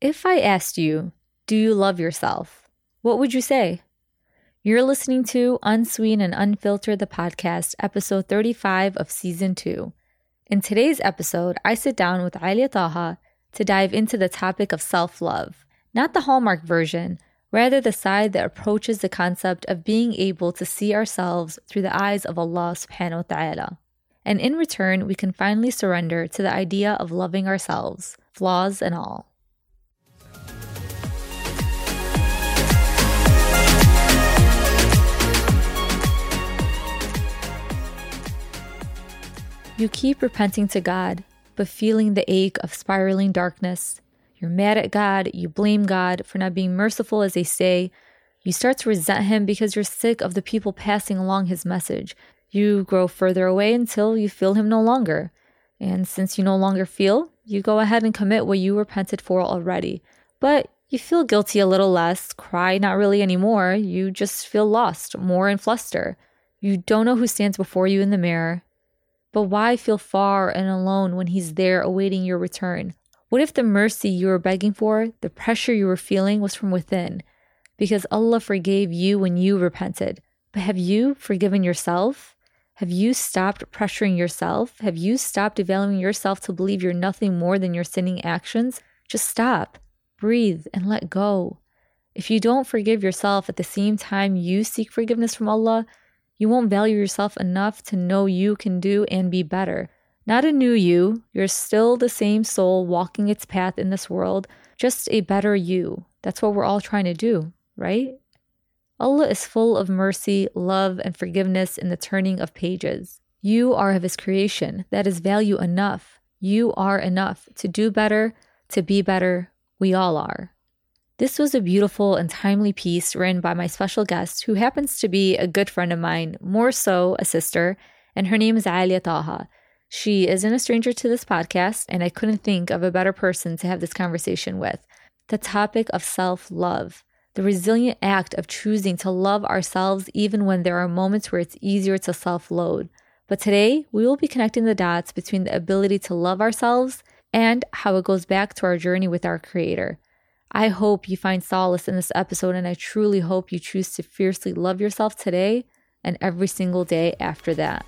If I asked you, do you love yourself? What would you say? You're listening to Unsweet and Unfiltered, the podcast, episode 35 of season 2. In today's episode, I sit down with Alia Taha to dive into the topic of self love, not the Hallmark version, rather, the side that approaches the concept of being able to see ourselves through the eyes of Allah subhanahu wa ta'ala. And in return, we can finally surrender to the idea of loving ourselves, flaws and all. You keep repenting to God, but feeling the ache of spiraling darkness. You're mad at God, you blame God for not being merciful as they say. You start to resent Him because you're sick of the people passing along His message. You grow further away until you feel Him no longer. And since you no longer feel, you go ahead and commit what you repented for already. But you feel guilty a little less, cry not really anymore. You just feel lost, more in fluster. You don't know who stands before you in the mirror. But why feel far and alone when He's there awaiting your return? What if the mercy you were begging for, the pressure you were feeling was from within? Because Allah forgave you when you repented. But have you forgiven yourself? Have you stopped pressuring yourself? Have you stopped devaluing yourself to believe you're nothing more than your sinning actions? Just stop, breathe, and let go. If you don't forgive yourself at the same time you seek forgiveness from Allah, you won't value yourself enough to know you can do and be better. Not a new you, you're still the same soul walking its path in this world, just a better you. That's what we're all trying to do, right? Allah is full of mercy, love, and forgiveness in the turning of pages. You are of His creation. That is value enough. You are enough to do better, to be better. We all are. This was a beautiful and timely piece written by my special guest, who happens to be a good friend of mine, more so a sister, and her name is Alia Taha. She isn't a stranger to this podcast, and I couldn't think of a better person to have this conversation with. The topic of self love, the resilient act of choosing to love ourselves even when there are moments where it's easier to self load. But today, we will be connecting the dots between the ability to love ourselves and how it goes back to our journey with our Creator. I hope you find solace in this episode, and I truly hope you choose to fiercely love yourself today and every single day after that.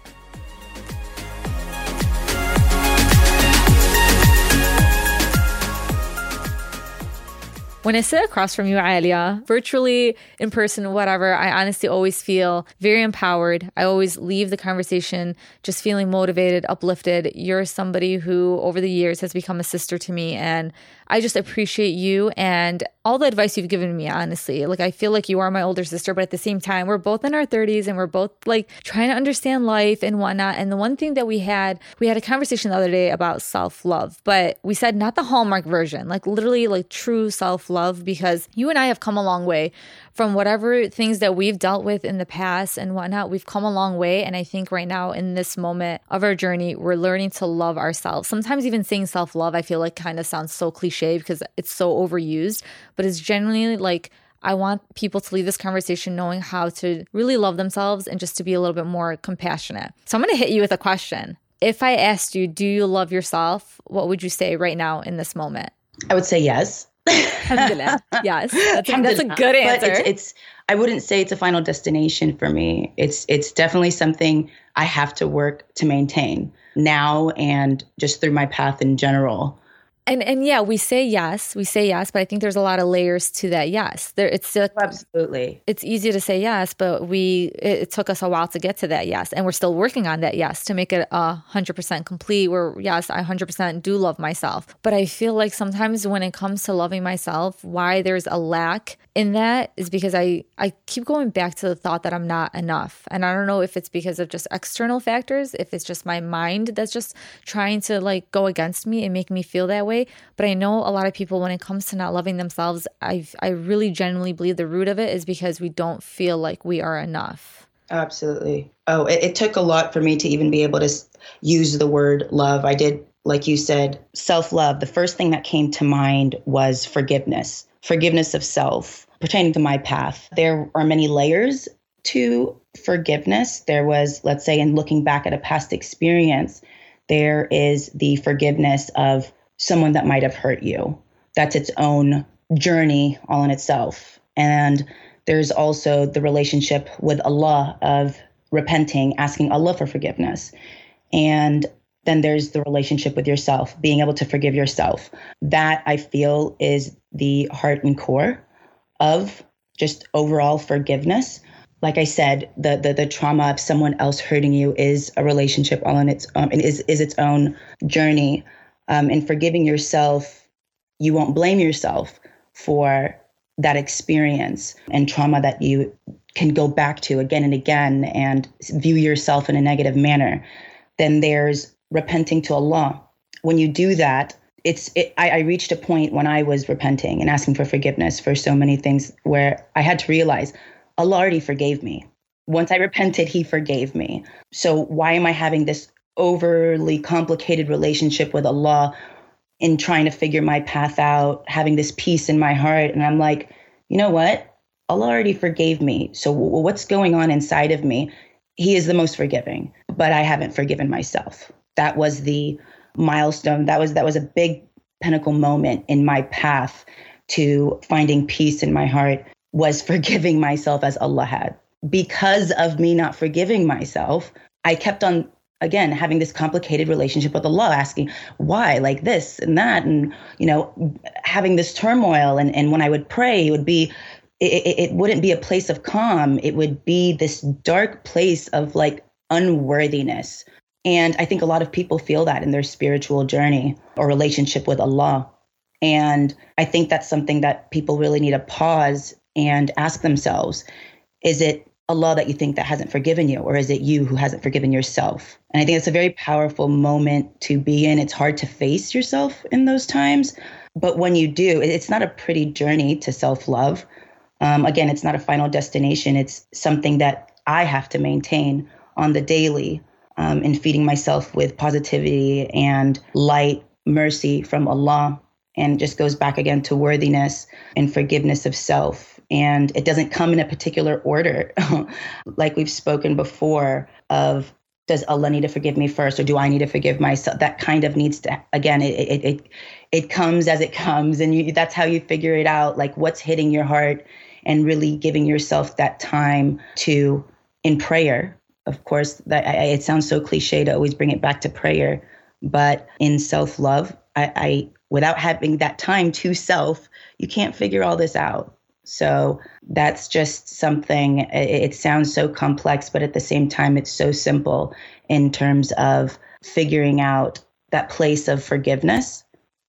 When I sit across from you, Alia, virtually, in person, whatever, I honestly always feel very empowered. I always leave the conversation just feeling motivated, uplifted. You're somebody who, over the years, has become a sister to me. And I just appreciate you and all the advice you've given me, honestly. Like, I feel like you are my older sister, but at the same time, we're both in our 30s and we're both like trying to understand life and whatnot. And the one thing that we had, we had a conversation the other day about self love, but we said not the Hallmark version, like literally like true self love, because you and I have come a long way from whatever things that we've dealt with in the past and whatnot, we've come a long way. And I think right now in this moment of our journey, we're learning to love ourselves. Sometimes even saying self love, I feel like kind of sounds so cliche because it's so overused, but it's genuinely like, I want people to leave this conversation knowing how to really love themselves and just to be a little bit more compassionate. So I'm going to hit you with a question. If I asked you, do you love yourself? What would you say right now in this moment? I would say yes. Alhamdulillah. Yes, that's a, that's a good answer. It's, it's, I wouldn't say it's a final destination for me. It's it's definitely something I have to work to maintain now and just through my path in general. And and yeah, we say yes, we say yes, but I think there's a lot of layers to that yes. There, it's oh, absolutely. It's easy to say yes, but we it, it, took us a while to get to that yes, and we're still working on that yes to make it a hundred percent complete. Where yes, I hundred percent do love myself, but I feel like sometimes when it comes to loving myself, why there's a lack in that is because I I keep going back to the thought that I'm not enough. And I don't know if it's because of just external factors, if it's just my mind that's just trying to like go against me and make me feel that way, but I know a lot of people when it comes to not loving themselves, I I really genuinely believe the root of it is because we don't feel like we are enough. Absolutely. Oh, it, it took a lot for me to even be able to use the word love. I did like you said, self love. The first thing that came to mind was forgiveness, forgiveness of self pertaining to my path. There are many layers to forgiveness. There was, let's say, in looking back at a past experience, there is the forgiveness of someone that might have hurt you. that's its own journey all in itself. And there's also the relationship with Allah of repenting, asking Allah for forgiveness. And then there's the relationship with yourself, being able to forgive yourself. That I feel is the heart and core of just overall forgiveness. Like I said, the the, the trauma of someone else hurting you is a relationship all in its um, is is its own journey. Um, and forgiving yourself, you won't blame yourself for that experience and trauma that you can go back to again and again and view yourself in a negative manner. Then there's repenting to Allah. When you do that, it's it, I, I reached a point when I was repenting and asking for forgiveness for so many things where I had to realize Allah already forgave me. Once I repented, He forgave me. So why am I having this overly complicated relationship with Allah in trying to figure my path out, having this peace in my heart? And I'm like, you know what? Allah already forgave me. So what's going on inside of me? He is the most forgiving, but I haven't forgiven myself. That was the milestone. That was that was a big pinnacle moment in my path to finding peace in my heart was forgiving myself as Allah had. Because of me not forgiving myself, I kept on again having this complicated relationship with Allah, asking why, like this and that, and you know, having this turmoil. And and when I would pray, it would be it, it, it wouldn't be a place of calm. It would be this dark place of like unworthiness and I think a lot of people feel that in their spiritual journey or relationship with Allah. And I think that's something that people really need to pause and ask themselves is it Allah that you think that hasn't forgiven you, or is it you who hasn't forgiven yourself? And I think it's a very powerful moment to be in. It's hard to face yourself in those times. But when you do, it's not a pretty journey to self love. Um, again, it's not a final destination, it's something that I have to maintain on the daily um, in feeding myself with positivity and light, mercy from Allah. And just goes back again to worthiness and forgiveness of self. And it doesn't come in a particular order, like we've spoken before of does Allah need to forgive me first or do I need to forgive myself? That kind of needs to again it it it, it comes as it comes and you, that's how you figure it out like what's hitting your heart and really giving yourself that time to in prayer of course, that I, it sounds so cliche to always bring it back to prayer, but in self love, I, I without having that time to self, you can't figure all this out. So that's just something, it, it, sounds so complex, but at the same time, it's so simple in terms of figuring out that place of forgiveness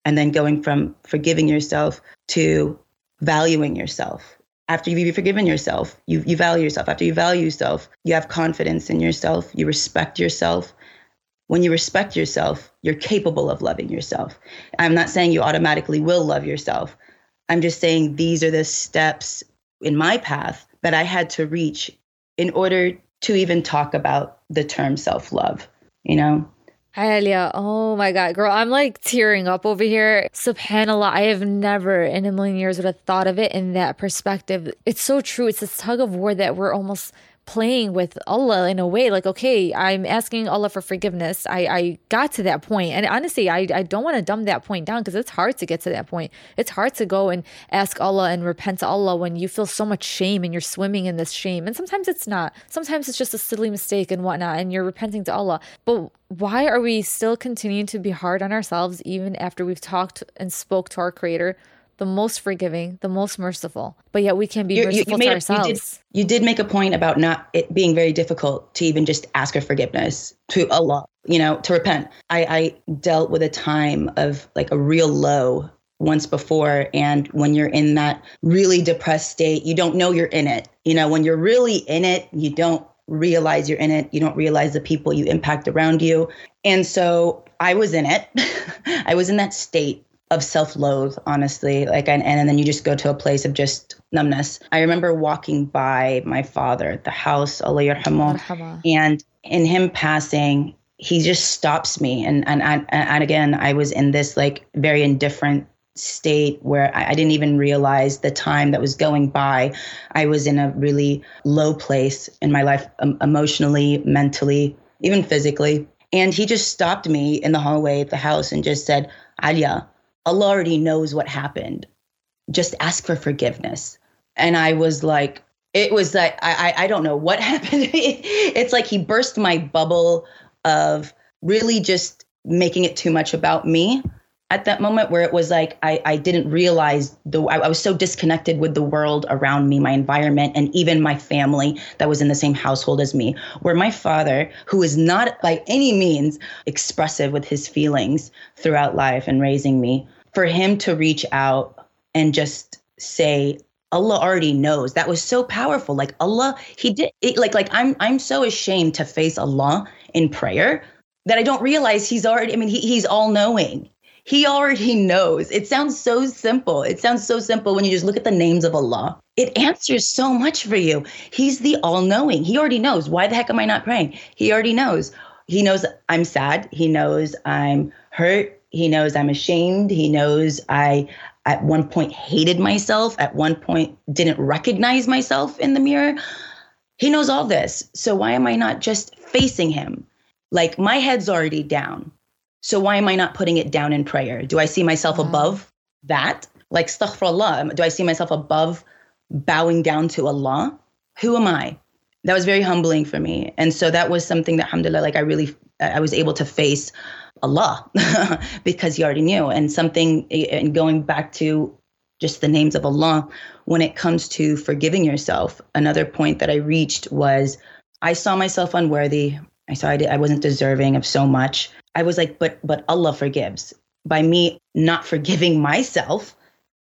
and then going from forgiving yourself to valuing yourself after you've forgiven yourself, you, you value yourself. After you value yourself, you have confidence in yourself, you respect yourself. When you respect yourself, you're capable of loving yourself. I'm not saying you automatically will love yourself. I'm just saying these are the steps in my path that I had to reach in order to even talk about the term self love, you know? Hi, Alia. Oh my God, girl, I'm like tearing up over here. SubhanAllah, I have never in a million years would have thought of it in that perspective. It's so true. It's this tug of war that we're almost playing with Allah in a way like, okay, I'm asking Allah for forgiveness. I, I got to that point. And honestly, I, I don't want to dumb that point down because it's hard to get to that point. It's hard to go and ask Allah and repent to Allah when you feel so much shame and you're swimming in this shame. And sometimes it's not. Sometimes it's just a silly mistake and whatnot, and you're repenting to Allah. But why are we still continuing to be hard on ourselves even after we've talked and spoke to our Creator? The most forgiving, the most merciful, but yet we can be you, merciful you, you to ourselves. You did, you did make a point about not it being very difficult to even just ask for forgiveness to Allah, you know, to repent. I, I dealt with a time of like a real low once before. And when you're in that really depressed state, you don't know you're in it. You know, when you're really in it, you don't realize you're in it. You don't realize the people you impact around you. And so I was in it. I was in that state of self-loathe honestly. Like and, and then you just go to a place of just numbness. I remember walking by my father at the house and in him passing he just stops me. And and and, and again i was in this like very indifferent state where I, I didn't even realize the time that was going by. I was in a really low place in my life um, emotionally mentally even physically. And he just stopped me in the hallway at the house and just said alia Allah already knows what happened. Just ask for forgiveness. And I was like, it was like, I, I don't know what happened. it's like he burst my bubble of really just making it too much about me at that moment where it was like I, I didn't realize the I, I, was so disconnected with the world around me, my environment, and even my family that was in the same household as me. Where my father, who is not by any means expressive with his feelings throughout life and raising me, for him to reach out and just say, Allah already knows. That was so powerful. Like Allah, He did it, like like I'm I'm so ashamed to face Allah in prayer that I don't realize He's already. I mean, he, He's all knowing he already knows. It sounds so simple. It sounds so simple when you just look at the names of Allah. It answers so much for you. He's the all knowing. He already knows. Why the heck am I not praying? He already knows. He knows I'm sad. He knows I'm hurt. He knows I'm ashamed. He knows I, at one point, hated myself. At one point, didn't recognize myself in the mirror. He knows all this. So why am I not just facing him? Like my head's already down. So why am I not putting it down in prayer? Do I see myself mm. above that? Like astaghfirullah, do I see myself above bowing down to Allah? Who am I? That was very humbling for me. And so that was something that alhamdulillah, like I really I was able to face Allah because he already knew. And something and going back to just the names of Allah, when it comes to forgiving yourself, another point that I reached was I saw myself unworthy. I saw I, did, I wasn't deserving of so much. I was like, but but Allah forgives. By me not forgiving myself,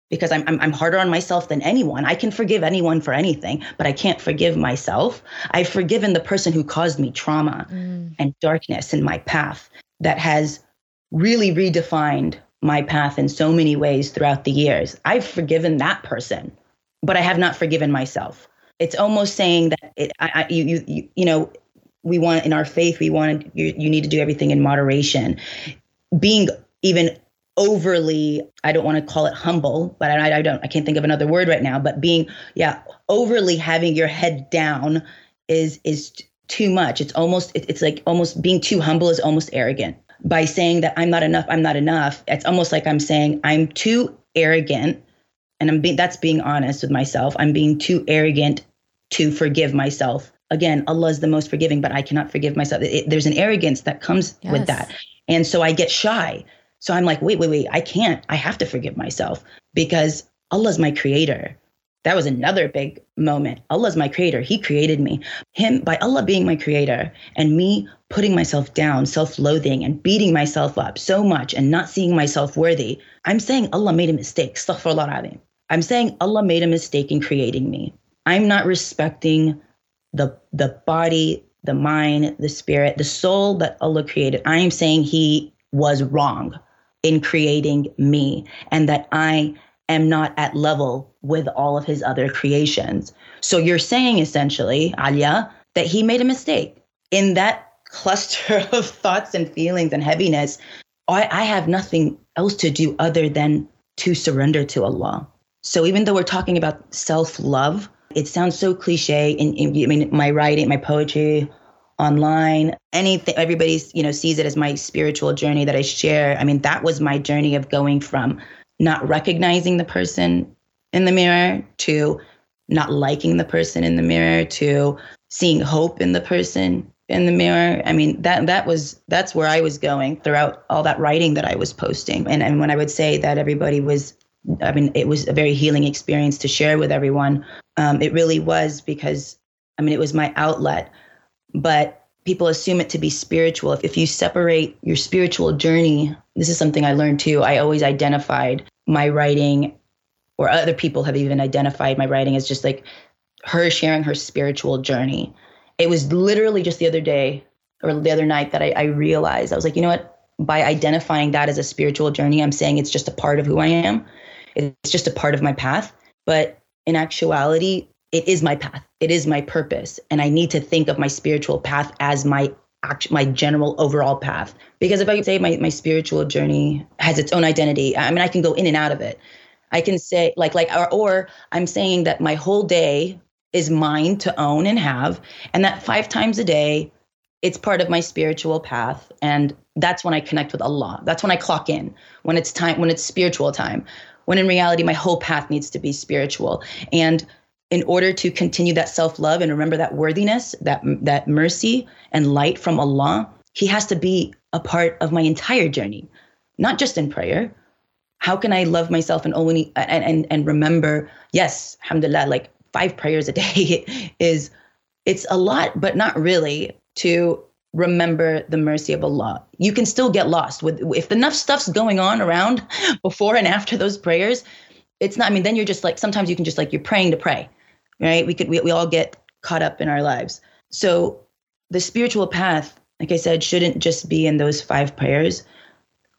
because I'm, I'm, I'm harder on myself than anyone. I can forgive anyone for anything, but I can't forgive myself. I've forgiven the person who caused me trauma mm. and darkness in my path that has really redefined my path in so many ways throughout the years. I've forgiven that person, but I have not forgiven myself. It's almost saying that it, I, I, you, you, you know, we want in our faith we want you, you need to do everything in moderation being even overly i don't want to call it humble but I, I don't i can't think of another word right now but being yeah overly having your head down is is too much it's almost it, it's like almost being too humble is almost arrogant by saying that i'm not enough i'm not enough it's almost like i'm saying i'm too arrogant and i'm being that's being honest with myself i'm being too arrogant to forgive myself again, Allah is the most forgiving, but I cannot forgive myself. It, there's an arrogance that comes yes. with that. And so I get shy. So I'm like, wait, wait, wait, I can't. I have to forgive myself because Allah is my creator. That was another big moment. Allah is my creator. He created me. Him, by Allah being my creator and me putting myself down, self loathing, and beating myself up so much and not seeing myself worthy, I'm saying Allah made a mistake. I'm saying Allah made a mistake in creating me. I'm not respecting the the body, the mind, the spirit, the soul that Allah created. I am saying He was wrong in creating me, and that I am not at level with all of His other creations. So you're saying essentially, Alia, that He made a mistake in that cluster of thoughts and feelings and heaviness. I, I have nothing else to do other than to surrender to Allah. So even though we're talking about self love, it sounds so cliche in, in I mean my writing, my poetry online, anything everybody's, you know, sees it as my spiritual journey that I share. I mean, that was my journey of going from not recognizing the person in the mirror to not liking the person in the mirror to seeing hope in the person in the mirror. I mean, that that was that's where I was going throughout all that writing that I was posting. And and when I would say that everybody was I mean, it was a very healing experience to share with everyone. Um, it really was because, I mean, it was my outlet. But people assume it to be spiritual. If, you separate your spiritual journey, this is something I learned too. I always identified my writing, or other people have even identified my writing as just like her sharing her spiritual journey. It was literally just the other day or the other night that I, I realized I was like, you know what? By identifying that as a spiritual journey, I'm saying it's just a part of who I am. It's just a part of my path. But in actuality, it is my path. It is my purpose. And I need to think of my spiritual path as my my general overall path. Because if I say my, my spiritual journey has its own identity, I mean, I can go in and out of it. I can say like, like, or, or I'm saying that my whole day is mine to own and have. And that five times a day, it's part of my spiritual path and that's when i connect with allah that's when i clock in when it's time when it's spiritual time when in reality my whole path needs to be spiritual and in order to continue that self-love and remember that worthiness that that mercy and light from allah he has to be a part of my entire journey not just in prayer how can i love myself and only and and, and remember yes alhamdulillah like five prayers a day is it's a lot but not really to remember the mercy of Allah. You can still get lost with if enough stuff's going on around before and after those prayers. It's not. I mean, then you're just like sometimes you can just like you're praying to pray, right? We could we, we all get caught up in our lives. So the spiritual path, like I said, shouldn't just be in those five prayers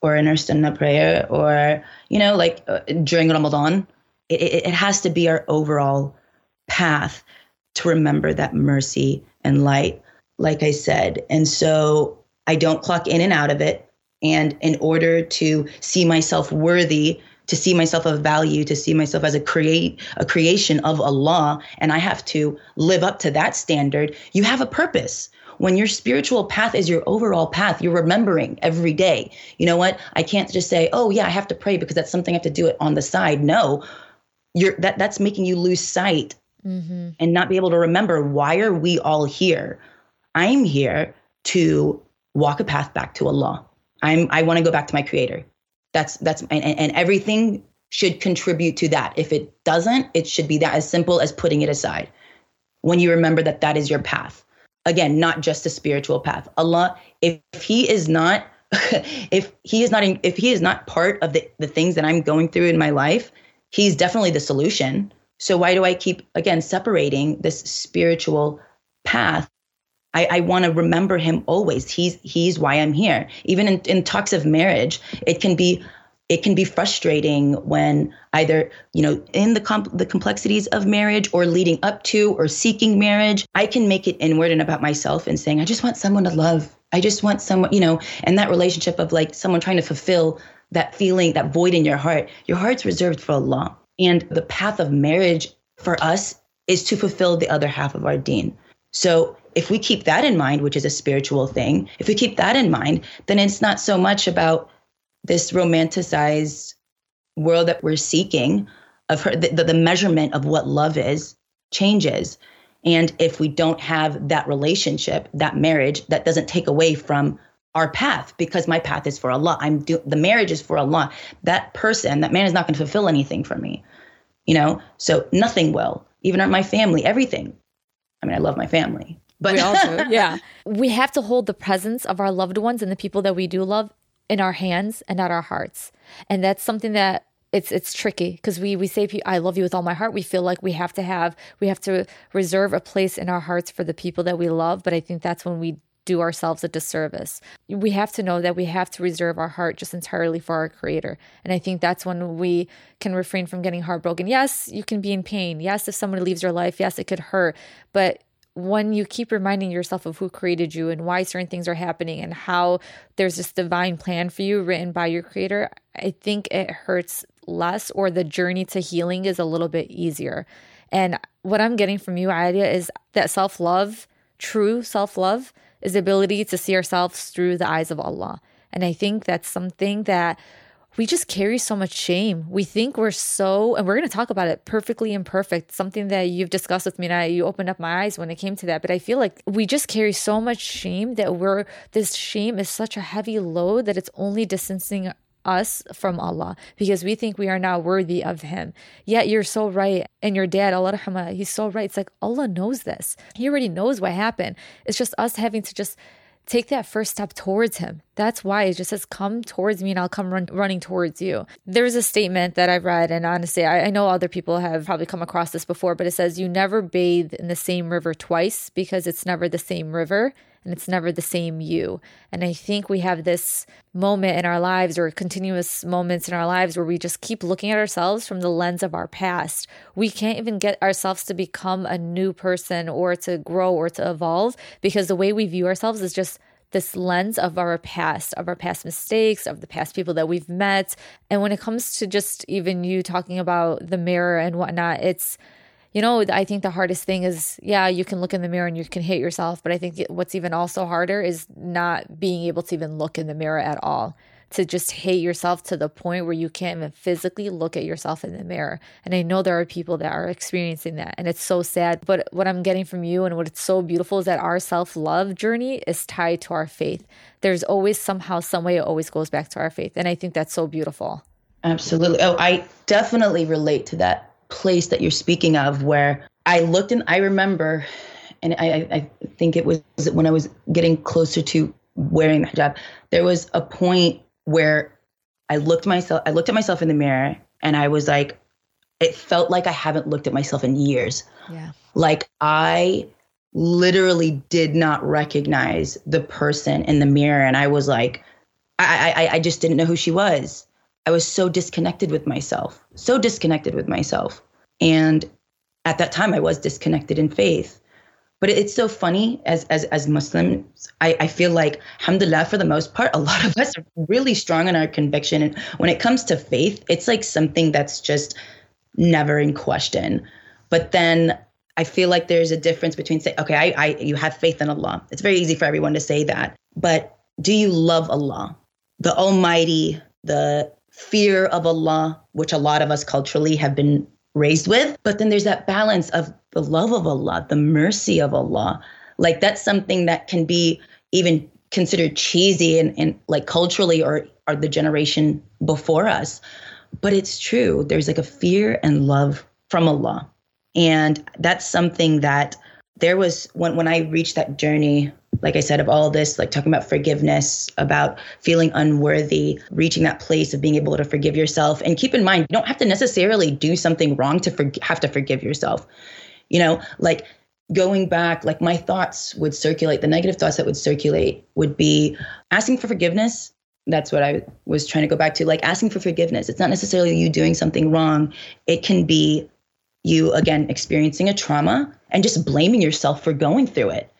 or in our sunnah prayer or you know like uh, during Ramadan. It, it, it has to be our overall path to remember that mercy and light like I said. And so I don't clock in and out of it. And in order to see myself worthy, to see myself of value, to see myself as a create a creation of Allah, and I have to live up to that standard, you have a purpose. When your spiritual path is your overall path, you're remembering every day. You know what? I can't just say, "Oh yeah, I have to pray because that's something I have to do it on the side." No, you're that that's making you lose sight mm-hmm. and not be able to remember why are we all here I'm here to walk a path back to Allah. I'm I want to go back to my creator. That's that's and, and everything should contribute to that. If it doesn't, it should be that as simple as putting it aside. When you remember that that is your path. Again, not just a spiritual path. Allah, if, he is not if he is not in, if he is not part of the, the things that I'm going through in my life, he's definitely the solution. So why do I keep again separating this spiritual path I, I want to remember him always. He's he's why I'm here. Even in, in talks of marriage, it can be it can be frustrating when either you know in the comp- the complexities of marriage or leading up to or seeking marriage i can make it inward and about myself and saying i just want someone to love i just want someone you know and that relationship of like someone trying to fulfill that feeling that void in your heart your heart's reserved for allah and the path of marriage for us is to fulfill the other half of our deen so if we keep that in mind, which is a spiritual thing, if we keep that in mind, then it's not so much about this romanticized world that we're seeking of her, the, the measurement of what love is changes. And if we don't have that relationship, that marriage, that doesn't take away from our path because my path is for Allah. I'm do, the marriage is for Allah. That person, that man is not going to fulfill anything for me. You know, so nothing will. Even my family, everything. I mean, I love my family, but we also, yeah. We have to hold the presence of our loved ones and the people that we do love in our hands and not our hearts. And that's something that it's it's tricky because we we say I love you with all my heart. We feel like we have to have we have to reserve a place in our hearts for the people that we love, but I think that's when we do ourselves a disservice. We have to know that we have to reserve our heart just entirely for our creator. And I think that's when we can refrain from getting heartbroken. Yes, you can be in pain. Yes, if somebody leaves your life, yes, it could hurt, but when you keep reminding yourself of who created you and why certain things are happening and how there's this divine plan for you written by your creator, I think it hurts less or the journey to healing is a little bit easier. And what I'm getting from you, Alia, is that self love, true self love, is the ability to see ourselves through the eyes of Allah. And I think that's something that we just carry so much shame. We think we're so, and we're going to talk about it perfectly imperfect, something that you've discussed with me and I, you opened up my eyes when it came to that. But I feel like we just carry so much shame that we're, this shame is such a heavy load that it's only distancing us from Allah because we think we are not worthy of Him. Yet you're so right. And your dad, Allah he's so right. It's like Allah knows this. He already knows what happened. It's just us having to just take that first step towards him. That's why it just says, Come towards me and I'll come run, running towards you. There's a statement that I've read, and honestly, I, I, know other people have probably come across this before, but it says, You never bathe in the same river twice because it's never the same river and it's never the same you. And I think we have this moment in our lives or continuous moments in our lives where we just keep looking at ourselves from the lens of our past. We can't even get ourselves to become a new person or to grow or to evolve because the way we view ourselves is just this lens of our past, of our past mistakes, of the past people that we've met. And when it comes to just even you talking about the mirror and whatnot, it's you know, I think the hardest thing is, yeah, you can look in the mirror and you can hate yourself, but I think what's even also harder is not being able to even look in the mirror at all. To just hate yourself to the point where you can't even physically look at yourself in the mirror. And I know there are people that are experiencing that, and it's so sad. But what I'm getting from you and what it's so beautiful is that our self love journey is tied to our faith. There's always somehow, some way, it always goes back to our faith. And I think that's so beautiful. Absolutely. Oh, I definitely relate to that place that you're speaking of where I looked and I remember, and I, I think it was when I was getting closer to wearing the hijab, there was a point where I looked myself, I looked at myself in the mirror and I was like, it felt like I haven't looked at myself in years. Yeah. Like I literally did not recognize the person in the mirror. And I was like, I, I, I just didn't know who she was. I was so disconnected with myself, so disconnected with myself. And at that time, I was disconnected in faith. But it's so funny as as as Muslims, I, I feel like, alhamdulillah, for the most part, a lot of us are really strong in our conviction. And when it comes to faith, it's like something that's just never in question. But then I feel like there's a difference between saying, okay, I, I you have faith in Allah. It's very easy for everyone to say that. But do you love Allah, the Almighty, the fear of Allah, which a lot of us culturally have been raised with. But then there's that balance of the love of Allah, the mercy of Allah. Like that's something that can be even considered cheesy and, and like culturally or, or the generation before us. But it's true. There's like a fear and love from Allah. And that's something that there was when when I reached that journey like I said, of all this, like talking about forgiveness, about feeling unworthy, reaching that place of being able to forgive yourself. And keep in mind, you don't have to necessarily do something wrong to for- have to forgive yourself. You know, like going back, like my thoughts would circulate, the negative thoughts that would circulate would be asking for forgiveness. That's what I was trying to go back to. Like asking for forgiveness. It's not necessarily you doing something wrong, it can be you, again, experiencing a trauma and just blaming yourself for going through it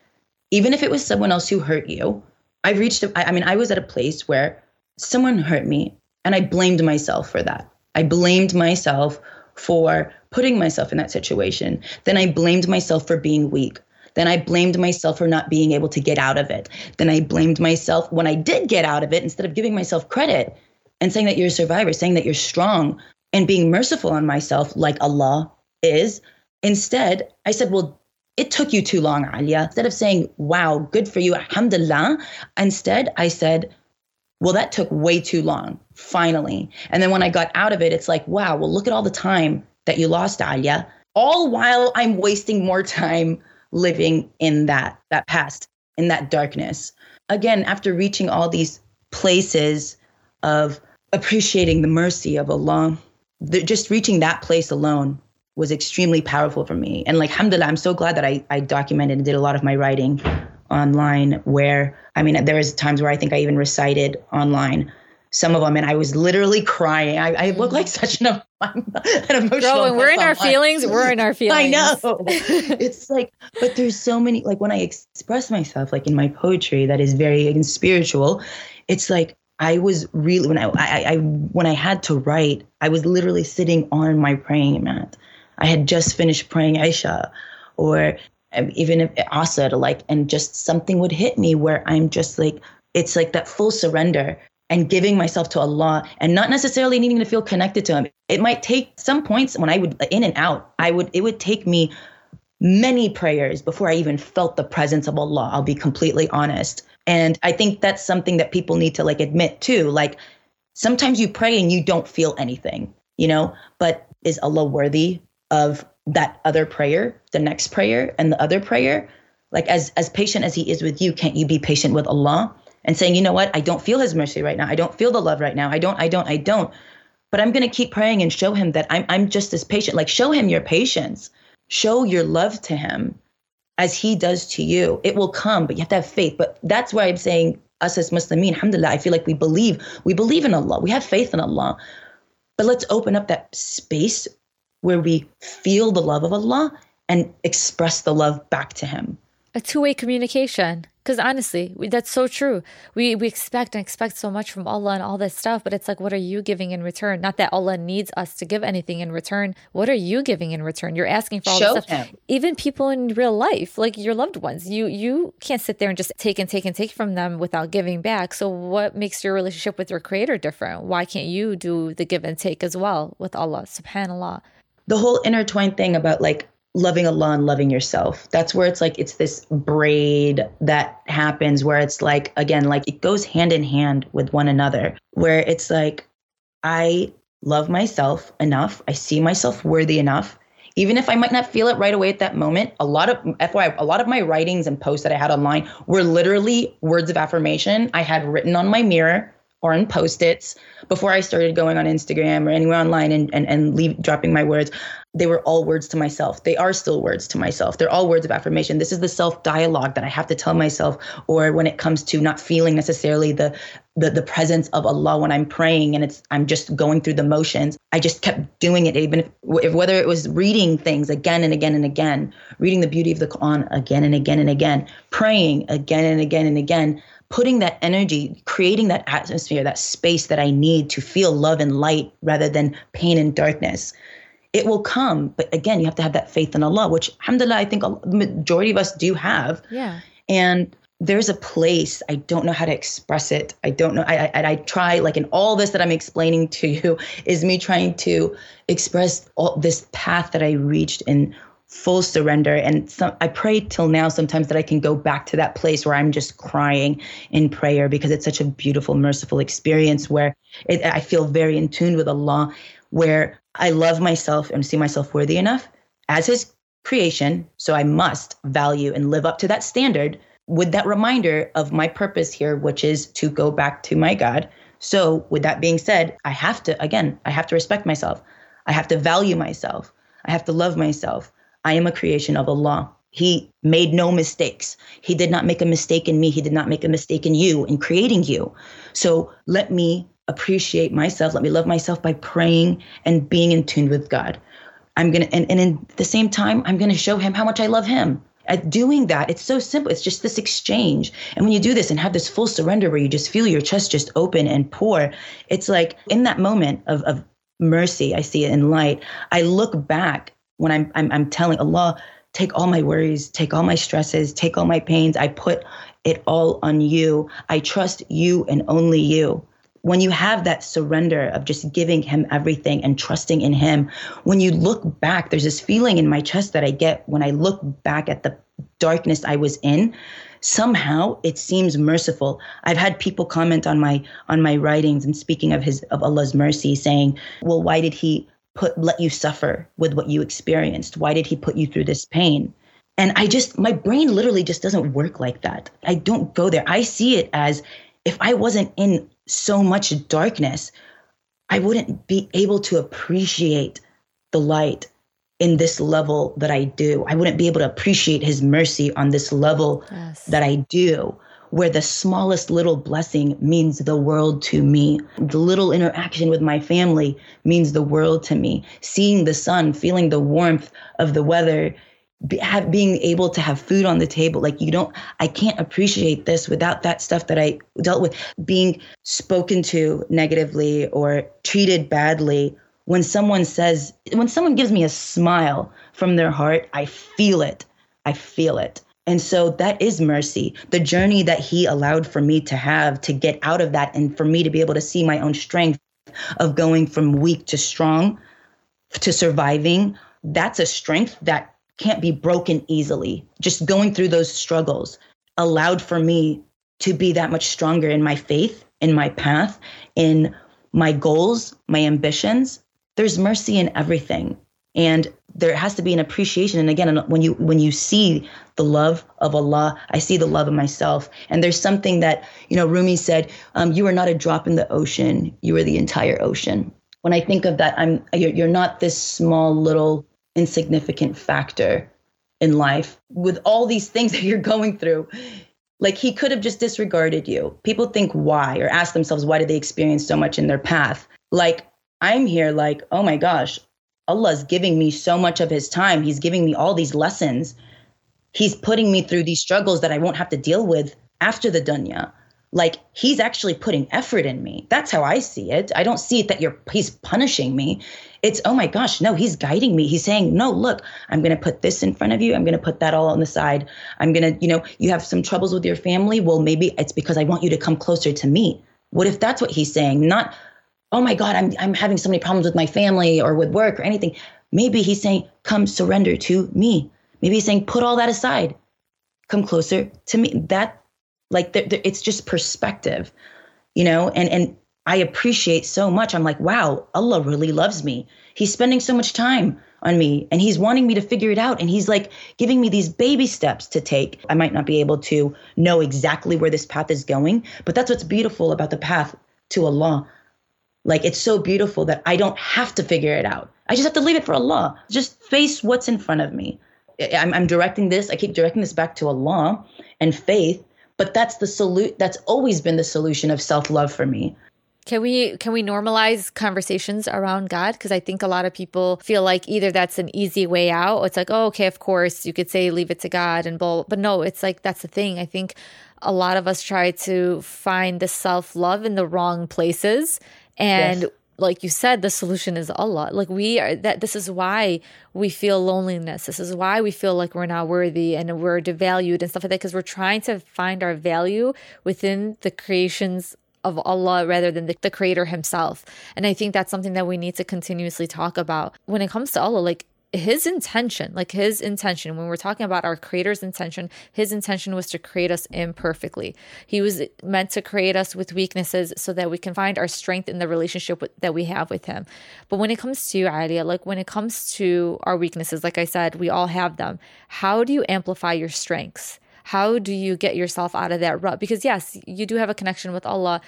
even if it was someone else who hurt you, I reached, I mean, I was at a place where someone hurt me and I blamed myself for that. I blamed myself for putting myself in that situation. Then I blamed myself for being weak. Then I blamed myself for not being able to get out of it. Then I blamed myself when I did get out of it, instead of giving myself credit and saying that you're a survivor, saying that you're strong and being merciful on myself like Allah is. Instead, I said, well, it took you too long, Alia. Instead of saying, wow, good for you, alhamdulillah, instead I said, well, that took way too long, finally. And then when I got out of it, it's like, wow, well, look at all the time that you lost, Alia, all while I'm wasting more time living in that, that past, in that darkness. Again, after reaching all these places of appreciating the mercy of Allah, just reaching that place alone was extremely powerful for me. And like, alhamdulillah, I'm so glad that I, I documented and did a lot of my writing online where, I mean, there was times where I think I even recited online some of them and I was literally crying. I, I look like such an, an emotional. Girl, when we're in our feelings, we're in our feelings. I know. it's like, but there's so many, like when I express myself, like in my poetry that is very spiritual, it's like I was really, when I, I, I, when I had to write, I was literally sitting on my praying mat I had just finished praying Isha or even if Asr, like, and just something would hit me where I'm just like, it's like that full surrender and giving myself to Allah and not necessarily needing to feel connected to Him. It might take some points when I would in and out, I would, it would take me many prayers before I even felt the presence of Allah. I'll be completely honest. And I think that's something that people need to like admit too. Like sometimes you pray and you don't feel anything, you know, but is Allah worthy of that other prayer, the next prayer, and the other prayer. Like as as patient as he is with you, can't you be patient with Allah and saying, you know what, I don't feel his mercy right now. I don't feel the love right now. I don't, I don't, I don't. But I'm gonna keep praying and show him that I'm I'm just as patient. Like show him your patience. Show your love to him as he does to you. It will come, but you have to have faith. But that's why I'm saying us as Muslimin, alhamdulillah, I feel like we believe, we believe in Allah. We have faith in Allah. But let's open up that space where we feel the love of Allah and express the love back to Him. a two-way communication. Because honestly we, that's so true. We we expect and expect so much from allah and all this stuff but it's like what are you giving in return? Not that allah needs us to give anything in return. What are you giving in return? You're asking for all Show this stuff. Him. even people in real life like your loved ones you you can't sit there and just take and take and take from them without giving back. So what makes your relationship with your creator different? Why can't you do the give and take as well with allah? Subhanallah the whole intertwined thing about like loving Allah and loving yourself. That's where it's like it's this braid that happens where it's like again like it goes hand in hand with one another where it's like I love myself enough, I see myself worthy enough even if I might not feel it right away at that moment, a lot of FYI, a lot of my writings and posts that I had online were literally words of affirmation I had written on my mirror or in post-its before I started going on Instagram or anywhere online and and, and leave dropping my words they were all words to myself. They are still words to myself. They're all words of affirmation. This is the self dialogue that I have to tell myself, or when it comes to not feeling necessarily the, the the presence of Allah when I'm praying and it's I'm just going through the motions. I just kept doing it, even if whether it was reading things again and again and again, reading the beauty of the Quran again and again and again, praying again and again and again putting that energy, creating that atmosphere, that space that I need to feel love and light rather than pain and darkness it will come. But again, you have to have that faith in Allah, which, alhamdulillah, I think the majority of us do have. Yeah. And there's a place I don't know how to express it. I don't know. I, I I try like in all this that I'm explaining to you is me trying to express all this path that I reached in full surrender. And I pray till now sometimes that I can go back to that place where I'm just crying in prayer because it's such a beautiful, merciful experience where it, I feel very in tune with Allah, where I love myself and see myself worthy enough as his creation. So I must value and live up to that standard with that reminder of my purpose here, which is to go back to my God. So, with that being said, I have to, again, I have to respect myself. I have to value myself. I have to love myself. I am a creation of Allah. He made no mistakes. He did not make a mistake in me. He did not make a mistake in you in creating you. So let me appreciate myself. Let me love myself by praying and being in tune with God. I'm going to, and, and in the same time, I'm going to show him how much I love him. At doing that, it's so simple. It's just this exchange. And when you do this and have this full surrender where you just feel your chest just open and pour, it's like in that moment of, of mercy, I see it in light. I look back when I'm, I'm, I'm telling Allah, take all my worries, take all my stresses, take all my pains. I put it all on you. I trust you and only you when you have that surrender of just giving him everything and trusting in him, when you look back, there's this feeling in my chest that I get when I look back at the darkness I was in. Somehow it seems merciful. I've had people comment on my on my writings and speaking of his of Allah's mercy, saying, "Well, why did he put let you suffer with what you experienced? Why did he put you through this pain?" And I just my brain literally just doesn't work like that. I don't go there. I see it as if I wasn't in so much darkness, I wouldn't be able to appreciate the light in this level that I do. I wouldn't be able to appreciate his mercy on this level yes. that I do, where the smallest little blessing means the world to me. The little interaction with my family means the world to me. Seeing the sun, feeling the warmth of the weather be, have, being able to have food on the table. Like you don't i can't appreciate this without that stuff that i dealt with. Being spoken to negatively or treated badly. When someone says when someone gives me a smile from their heart i feel it. I feel it and so that is mercy the journey that he allowed for me to have to get out of that and for me to be able to see my own strength of going from weak to strong to surviving that's a strength that can't be broken easily. Just going through those struggles allowed for me to be that much stronger in my faith, in my path, in my goals, my ambitions. There's mercy in everything. And there has to be an appreciation. And again, when you when you see the love of Allah, I see the love of myself. And there's something that you know Rumi said: um, "You are not a drop in the ocean; you are the entire ocean." When I think of that, I'm you're, you're not this small little insignificant factor in life with all these things that you're going through. Like he could have just disregarded you. People think why or ask themselves why did they experience so much in their path? Like I'm here like, oh my gosh, Allah's giving me so much of his time. He's giving me all these lessons. he's putting me through these struggles that I won't have to deal with after the dunya. Like he's actually putting effort in me. That's how I see it. I don't see it that you're he's punishing me. It's oh my gosh, no, he's guiding me. He's saying, "No, look, I'm going to put this in front of you. I'm going to put that all on the side. I'm going to, you know, you have some troubles with your family. Well, maybe it's because I want you to come closer to me." What if that's what he's saying? Not, "Oh my god, I'm I'm having so many problems with my family or with work or anything." Maybe he's saying, "Come surrender to me." Maybe he's saying, "Put all that aside. Come closer to me." That like it's just perspective, you know, and and I appreciate so much. I'm like, wow, Allah really loves me. He's spending so much time on me and he's wanting me to figure it out and he's like giving me these baby steps to take. I might not be able to know exactly where this path is going, but that's what's beautiful about the path to Allah. Like it's so beautiful that I don't have to figure it out. I just have to leave it for Allah. Just face what's in front of me. I'm, I'm directing this. I keep directing this back to Allah and faith but that's the solution that's always been the solution of self-love for me can we can we normalize conversations around God? Because I think a lot of people feel like either that's an easy way out, it's like, oh, okay, of course, you could say leave it to God and blah. But no, it's like that's the thing. I think a lot of us try to find the self love in the wrong places, and yes like you said, the solution is Allah. Like we are that this is why we feel loneliness. This is why we feel like we're not worthy and we're devalued and stuff like that because we're trying to find our value within the creations of Allah rather than the, the creator himself. And I think that's something that we need to continuously talk about. When it comes to Allah, like his intention, like his intention, when we're talking about our creator's intention, his intention was to create us imperfectly. He was meant to create us with weaknesses so that we can find our strength in the relationship with, that we have with him. But when it comes to Alia, like when it comes to our weaknesses, like I said, we all have them. How do you amplify your strengths? How do you get yourself out of that rut? Because yes, you do have a connection with Allah,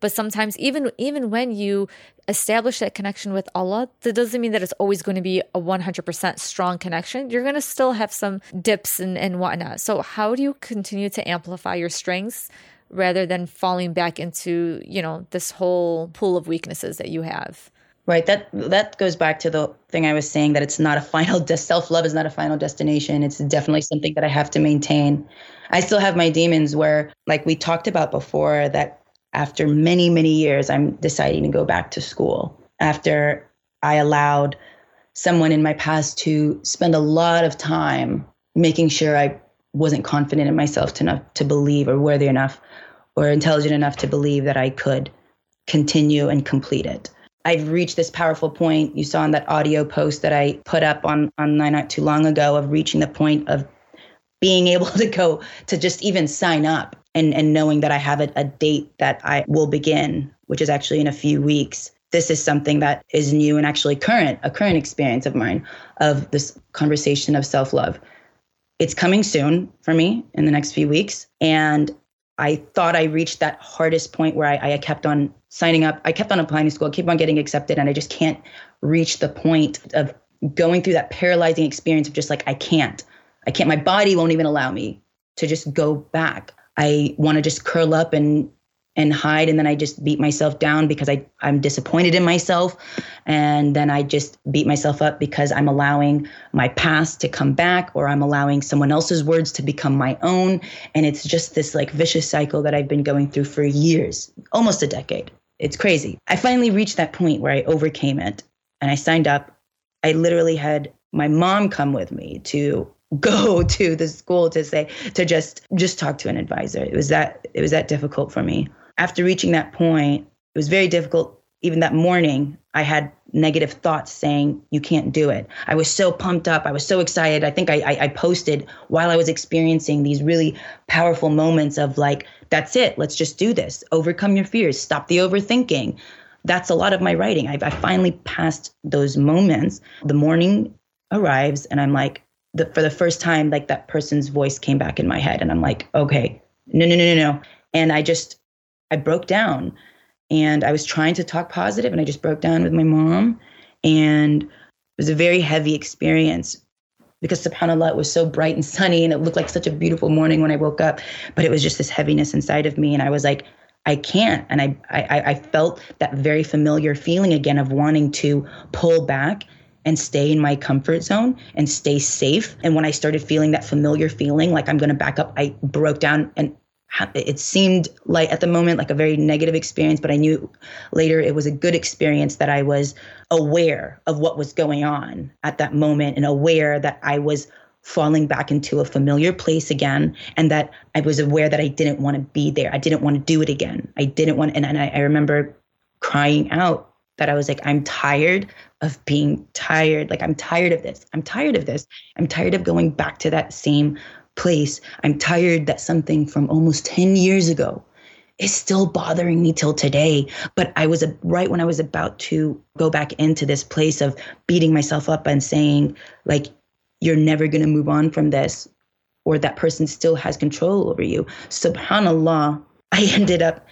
but sometimes even even when you establish that connection with Allah, that doesn't mean that it's always going to be a 100% strong connection. You're going to still have some dips and, and whatnot. So how do you continue to amplify your strengths rather than falling back into, you know, this whole pool of weaknesses that you have? Right. That that goes back to the thing I was saying that it's not a final de- self love is not a final destination. It's definitely something that I have to maintain. I still have my demons where, like we talked about before, that after many, many years, I'm deciding to go back to school. After I allowed someone in my past to spend a lot of time making sure I wasn't confident in myself to enough to believe or worthy enough or intelligent enough to believe that I could continue and complete it. I've reached this powerful point you saw in that audio post that I put up on online not too long ago of reaching the point of being able to go to just even sign up and, and knowing that I have a, a date that I will begin, which is actually in a few weeks. This is something that is new and actually current, a current experience of mine of this conversation of self love. It's coming soon for me in the next few weeks. And I thought I reached that hardest point where I, I kept on signing up. I kept on applying to school, I keep on getting accepted, and I just can't reach the point of going through that paralyzing experience of just like, I can't. I can't, my body won't even allow me to just go back. I want to just curl up and and hide and then I just beat myself down because I I'm disappointed in myself and then I just beat myself up because I'm allowing my past to come back or I'm allowing someone else's words to become my own and it's just this like vicious cycle that I've been going through for years, almost a decade. It's crazy. I finally reached that point where I overcame it and I signed up. I literally had my mom come with me to go to the school to say to just just talk to an advisor. It was that it was that difficult for me. After reaching that point it was very difficult. Even that morning i had negative thoughts saying you can't do it. I was so pumped up. I was so excited. I think i i, I posted while i was experiencing these really powerful moments of like that's it. Let's just do this. Overcome your fears. Stop the overthinking. That's a lot of my writing. I've, I finally passed those moments. The morning arrives and i'm like the, for the first time, like that person's voice came back in my head, and I'm like, okay, no, no, no, no, no. And I just, I broke down, and I was trying to talk positive, and I just broke down with my mom, and it was a very heavy experience because subhanallah it was so bright and sunny and it looked like such a beautiful morning when i woke up but it was just this heaviness inside of me and i was like i can't and i i, I felt that very familiar feeling again of wanting to pull back and stay in my comfort zone and stay safe. And when I started feeling that familiar feeling, like I'm going to back up, I broke down and it seemed like at the moment like a very negative experience but i knew later it was a good experience that i was aware of what was going on at that moment and aware that i was falling back into a familiar place again and that i was aware that i didn't want to be there i didn't want to do it again i didn't want and, and I, I remember crying out that i was like i'm tired of being tired like i'm tired of this i'm tired of this i'm tired of going back to that same place. I'm tired that something from almost 10 years ago is still bothering me till today. But I was right when I was about to go back into this place of beating myself up and saying, like, you're never going to move on from this, or that person still has control over you. Subhanallah, I ended up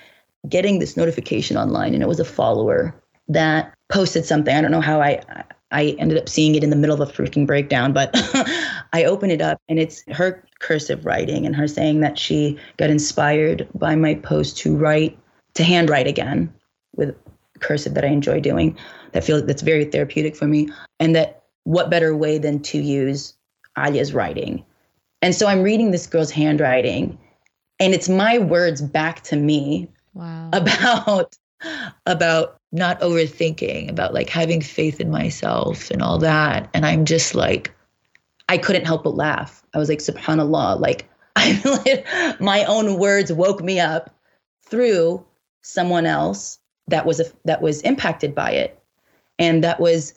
getting this notification online, and it was a follower that posted something. I don't know how I I ended up seeing it in the middle of a freaking breakdown, but I open it up and it's her cursive writing and her saying that she got inspired by my post to write, to handwrite again with cursive that I enjoy doing. That feels that's very therapeutic for me. And that what better way than to use Alia's writing? And so I'm reading this girl's handwriting and it's my words back to me wow. about about not overthinking, about like having faith in myself and all that. And I'm just like, I couldn't help but laugh. I was like, subhanAllah, like I my own words woke me up through someone else that was a, that was impacted by it. And that was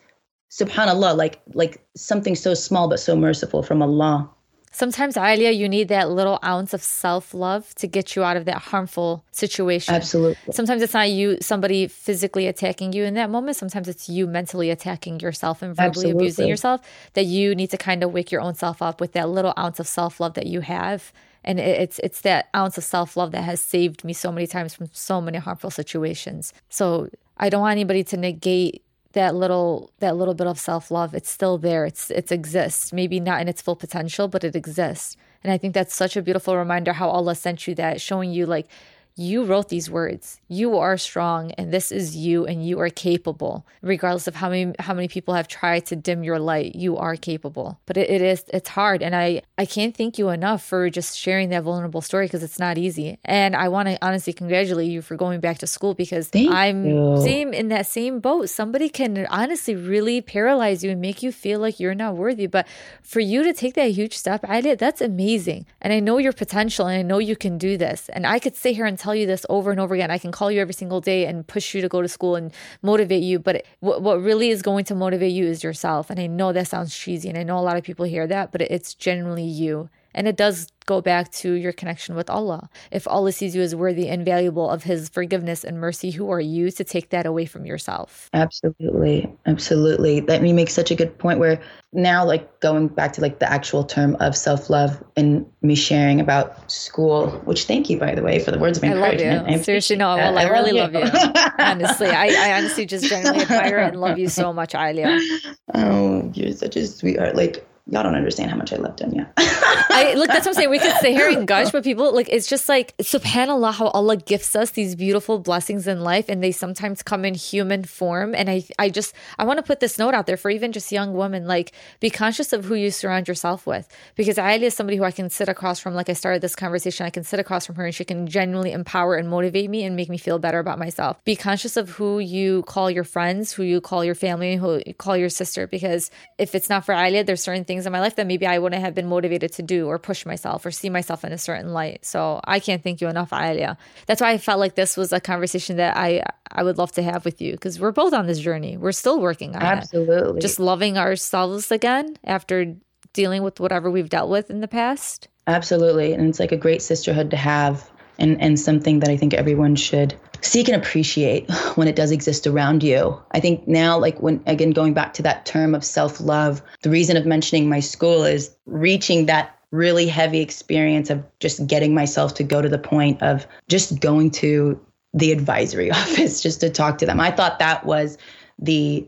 subhanallah like like something so small but so merciful from Allah Sometimes, Alia, you need that little ounce of self love to get you out of that harmful situation. Absolutely. Sometimes it's not you, somebody physically attacking you in that moment. Sometimes it's you mentally attacking yourself and verbally Absolutely. abusing yourself. That you need to kind of wake your own self up with that little ounce of self love that you have. And it's it's that ounce of self love that has saved me so many times from so many harmful situations. So I don't want anybody to negate that little that little bit of self-love it's still there. It's it exists. Maybe not in its full potential but it exists. And i think that's such a beautiful reminder how allah sent you that showing you like you wrote these words. You are strong and this is you and you are capable. Regardless of how many how many people have tried to dim your light, you are capable. But it, it is it's hard and I I can't thank you enough for just sharing that vulnerable story because it's not easy. And I want to honestly congratulate you for going back to school because thank I'm you. same in that same boat. Somebody can honestly really paralyze you and make you feel like you're not worthy, but for you to take that huge step, I did that's amazing. And I know your potential and I know you can do this. And I could sit here and tell tell you this over and over again. I can call you every single day and push you to go to school and motivate you. But what, what really is going to motivate you is yourself. And I know that sounds cheesy, and I know a lot of people hear that, but it's genuinely you. And it does go back to your connection with Allah. If Allah sees you as worthy and valuable of His forgiveness and mercy, who are you to take that away from yourself? Absolutely. Absolutely. That me make such a good point where now, like going back to like the actual term of self love and me sharing about school, which thank you, by the way, for the words of encouragement. I love you. I Seriously, no, well, I, I really love you. Love you. honestly, I, I honestly just genuinely admire and love you so much, Alia. Oh, you're such a sweetheart. Like, y'all don't understand how much I love Dunya. I look, that's what I'm saying. We could sit here and gush, but people like it's just like subhanallah how Allah gifts us these beautiful blessings in life, and they sometimes come in human form. And I, I just I want to put this note out there for even just young women, like be conscious of who you surround yourself with, because I is somebody who I can sit across from. Like I started this conversation, I can sit across from her, and she can genuinely empower and motivate me and make me feel better about myself. Be conscious of who you call your friends, who you call your family, who you call your sister, because if it's not for Alia, there's certain things things in my life that maybe I wouldn't have been motivated to do or push myself or see myself in a certain light. So I can't thank you enough, Alia. That's why I felt like this was a conversation that I I would love to have with you because we're both on this journey. We're still working on it. Absolutely. it. Just loving ourselves again after dealing with whatever we've dealt with in the past. Absolutely. And it's like a great sisterhood to have and, and something that I think everyone should seek and appreciate when it does exist around you. I think now, like when, again, going back to that term of self love, the reason of mentioning my school is reaching that really heavy experience of just getting myself to go to the point of just going to the advisory office just to talk to them. I thought that was the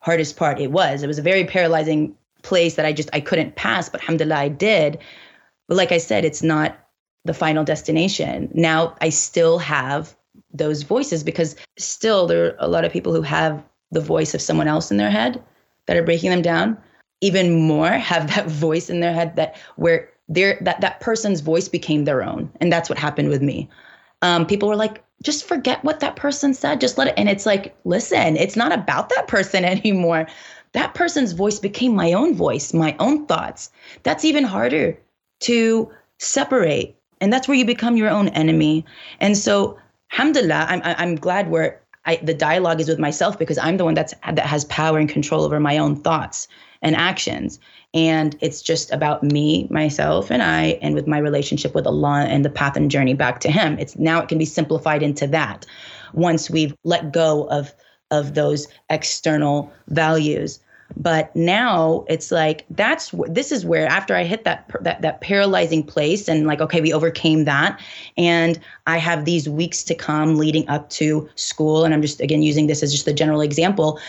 hardest part. It was. It was a very paralyzing place that I just I couldn't pass, but alhamdulillah I did. But like I said, it's not the final destination. Now I still have those voices because still there are a lot of people who have the voice of someone else in their head that are breaking them down. Even more have that voice in their head that where their that that person's voice became their own. And that's what happened with me. Um, people were like just forget what that person said. Just let it and it's like listen it's not about that person anymore. That person's voice became my own voice my own thoughts. That's even harder to separate and that's where you become your own enemy and so alhamdulillah i'm, I'm glad where I, the dialogue is with myself because i'm the one that's that has power and control over my own thoughts and actions. And it's just about me, myself, and I, and with my relationship with Allah and the path and journey back to Him. It's now it can be simplified into that once we've let go of of those external values. But now it's like that's this is where after I hit that that that paralyzing place and like okay we overcame that and I have these weeks to come leading up to school and I'm just again using this as just a general example.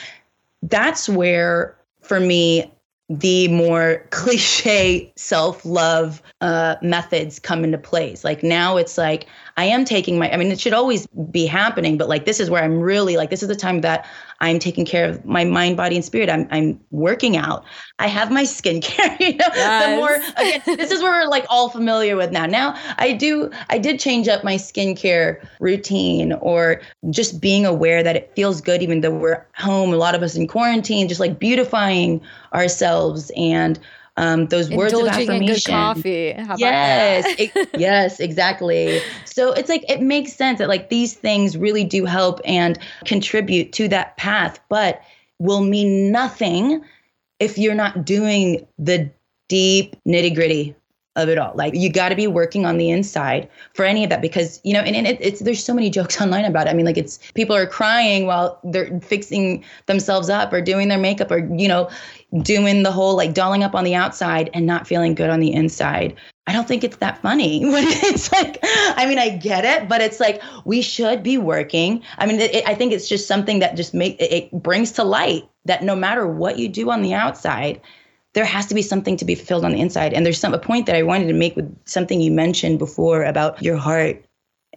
That's where for me the more cliche self love uh, methods come into place. Like now it's like I am taking my, I mean, it should always be happening, but like this is where I'm really like, this is the time that I'm taking care of my mind, body, and spirit. I'm, I'm working out. I have my skincare. You know, yes. the more, again, this is where we're like all familiar with now. Now I do, I did change up my skincare routine or just being aware that it feels good, even though we're home, a lot of us in quarantine, just like beautifying ourselves and um, those words of affirmation. coffee. yes, it, yes, exactly. So it's like it makes sense that like these things really do help and contribute to that path, but will mean nothing if you're not doing the deep nitty gritty of it all. Like you got to be working on the inside for any of that because you know, and, and it, it's there's so many jokes online about it. I mean, like it's people are crying while they're fixing themselves up or doing their makeup or you know, doing the whole like dolling up on the outside and not feeling good on the inside. I don't think it's that funny. it's like, I mean, I get it, but it's like we should be working. I mean, it, I think it's just something that just make it, brings to light that no matter what you do on the outside, there has to be something to be fulfilled on the inside. And there's some a point that I wanted to make with something you mentioned before about your heart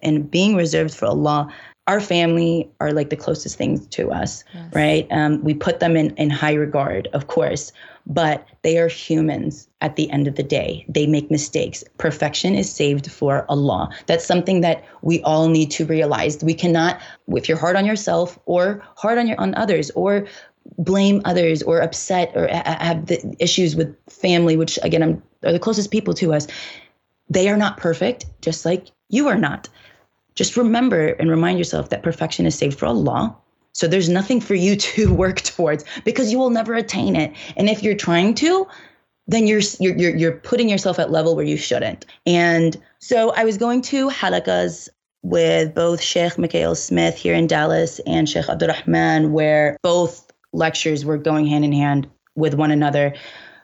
and being reserved for Allah. Our family are like the closest things to us, yes. right? Um, we put them in, in high regard, of course, but they are humans at the end of the day. They make mistakes. Perfection is saved for Allah. That's something that we all need to realize. We cannot, if you're hard on yourself or hard on your on others or blame others or upset or have the issues with family, which again I'm, are the closest people to us, they are not perfect, just like you are not. Just remember and remind yourself that perfection is saved for Allah. So there's nothing for you to work towards because you will never attain it. And if you're trying to, then you're you're you're, putting yourself at level where you shouldn't. And so I was going to halaqas with both Sheikh Mikaeel Smith here in Dallas and Sheikh Abdurrahman, where both lectures were going hand in hand with one another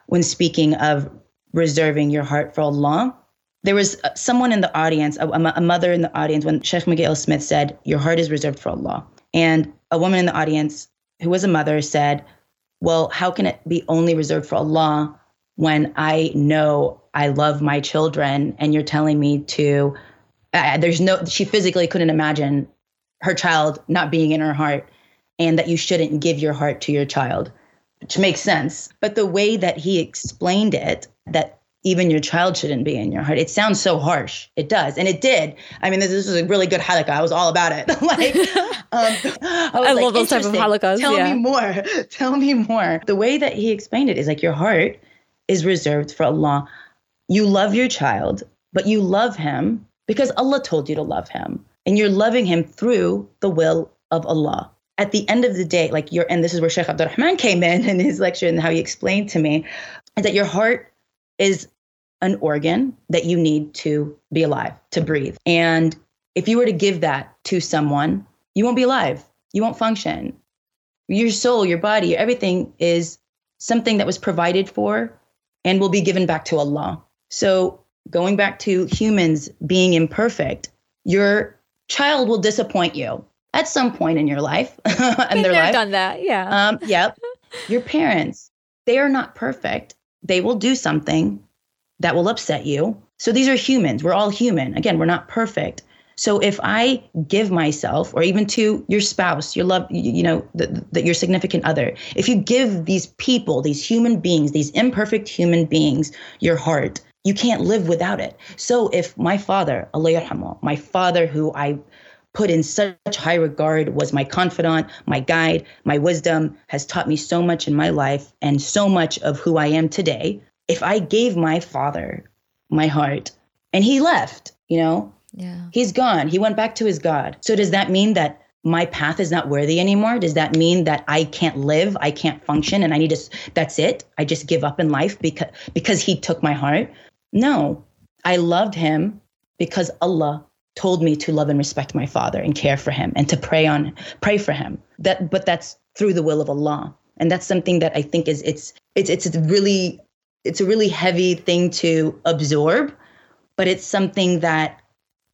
when speaking of reserving your heart for Allah. There was uh, someone in the audience, a, a mother in the audience, when Sheikh Mikaeel Smith said, Your heart is reserved for Allah. And a woman in the audience who was a mother said, Well, how can it be only reserved for Allah when I know I love my children and you're telling me to? Uh, there's no, she physically couldn't imagine her child not being in her heart and that you shouldn't give your heart to your child, which makes sense. But the way that he explained it, that even your child shouldn't be in your heart. It sounds so harsh. It does. And it did. I mean, this, this was a really good halaqa. I was all about it. like, um, I, I like, love those type of halaqas. Tell yeah. me more. Tell me more. The way that he explained it is like your heart is reserved for Allah. You love your child, but you love him because Allah told you to love him. And you're loving him through the will of Allah at the end of the day, like you're, and this is where Sheikh Abdurrahman came in in his lecture and how he explained to me, is that your heart is an organ that you need to be alive, to breathe. And if you were to give that to someone, you won't be alive. You won't function. Your soul, your body, everything is something that was provided for and will be given back to Allah. So, going back to humans being imperfect, your child will disappoint you at some point in your life and their life. Done that, yeah. Um, yep. your parents, they are not perfect. They will do something that will upset you. So these are humans. We're all human. Again, we're not perfect. So if I give myself, or even to your spouse, your love, you know, that your significant other, if you give these people, these human beings, these imperfect human beings, your heart, you can't live without it. So if my father, Allah my father who I put in such high regard was my confidant, my guide, my wisdom has taught me so much in my life and so much of who I am today. If I gave my father my heart and he left, you know, yeah. He's gone. He went back to his God. So does that mean that my path is not worthy anymore? Does that mean that I can't live, I can't function and I need to that's it? I just give up in life because because he took my heart? No. I loved him because Allah told me to love and respect my father and care for him and to pray on pray for him. That but that's through the will of Allah. And that's something that I think is it's it's it's really it's a really heavy thing to absorb, but it's something that